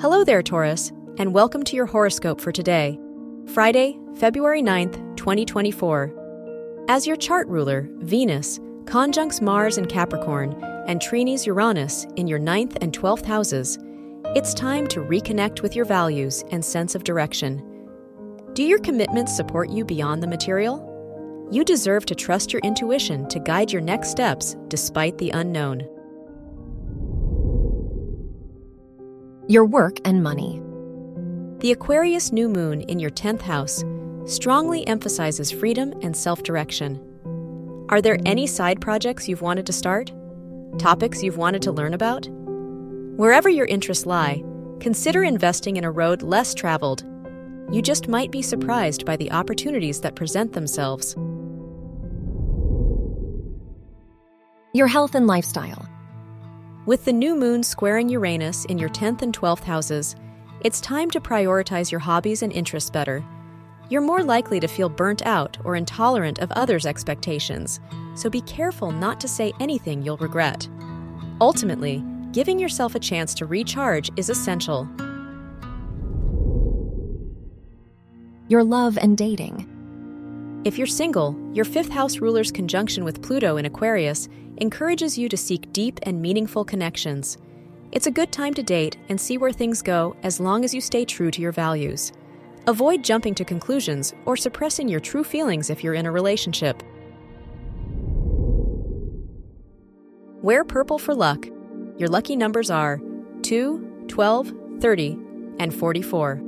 Hello there, Taurus, and welcome to your horoscope for today, Friday, February 9th, 2024. As your chart ruler, Venus, conjuncts Mars in Capricorn and trines Uranus in your 9th and 12th houses, it's time to reconnect with your values and sense of direction. Do your commitments support you beyond the material? You deserve to trust your intuition to guide your next steps despite the unknown. Your work and money. The Aquarius new moon in your 10th house strongly emphasizes freedom and self direction. Are there any side projects you've wanted to start? Topics you've wanted to learn about? Wherever your interests lie, consider investing in a road less traveled. You just might be surprised by the opportunities that present themselves. Your health and lifestyle. With the new moon squaring Uranus in your 10th and 12th houses, it's time to prioritize your hobbies and interests better. You're more likely to feel burnt out or intolerant of others' expectations, so be careful not to say anything you'll regret. Ultimately, giving yourself a chance to recharge is essential. Your love and dating. If you're single, your fifth house ruler's conjunction with Pluto in Aquarius encourages you to seek deep and meaningful connections. It's a good time to date and see where things go as long as you stay true to your values. Avoid jumping to conclusions or suppressing your true feelings if you're in a relationship. Wear purple for luck. Your lucky numbers are 2, 12, 30, and 44.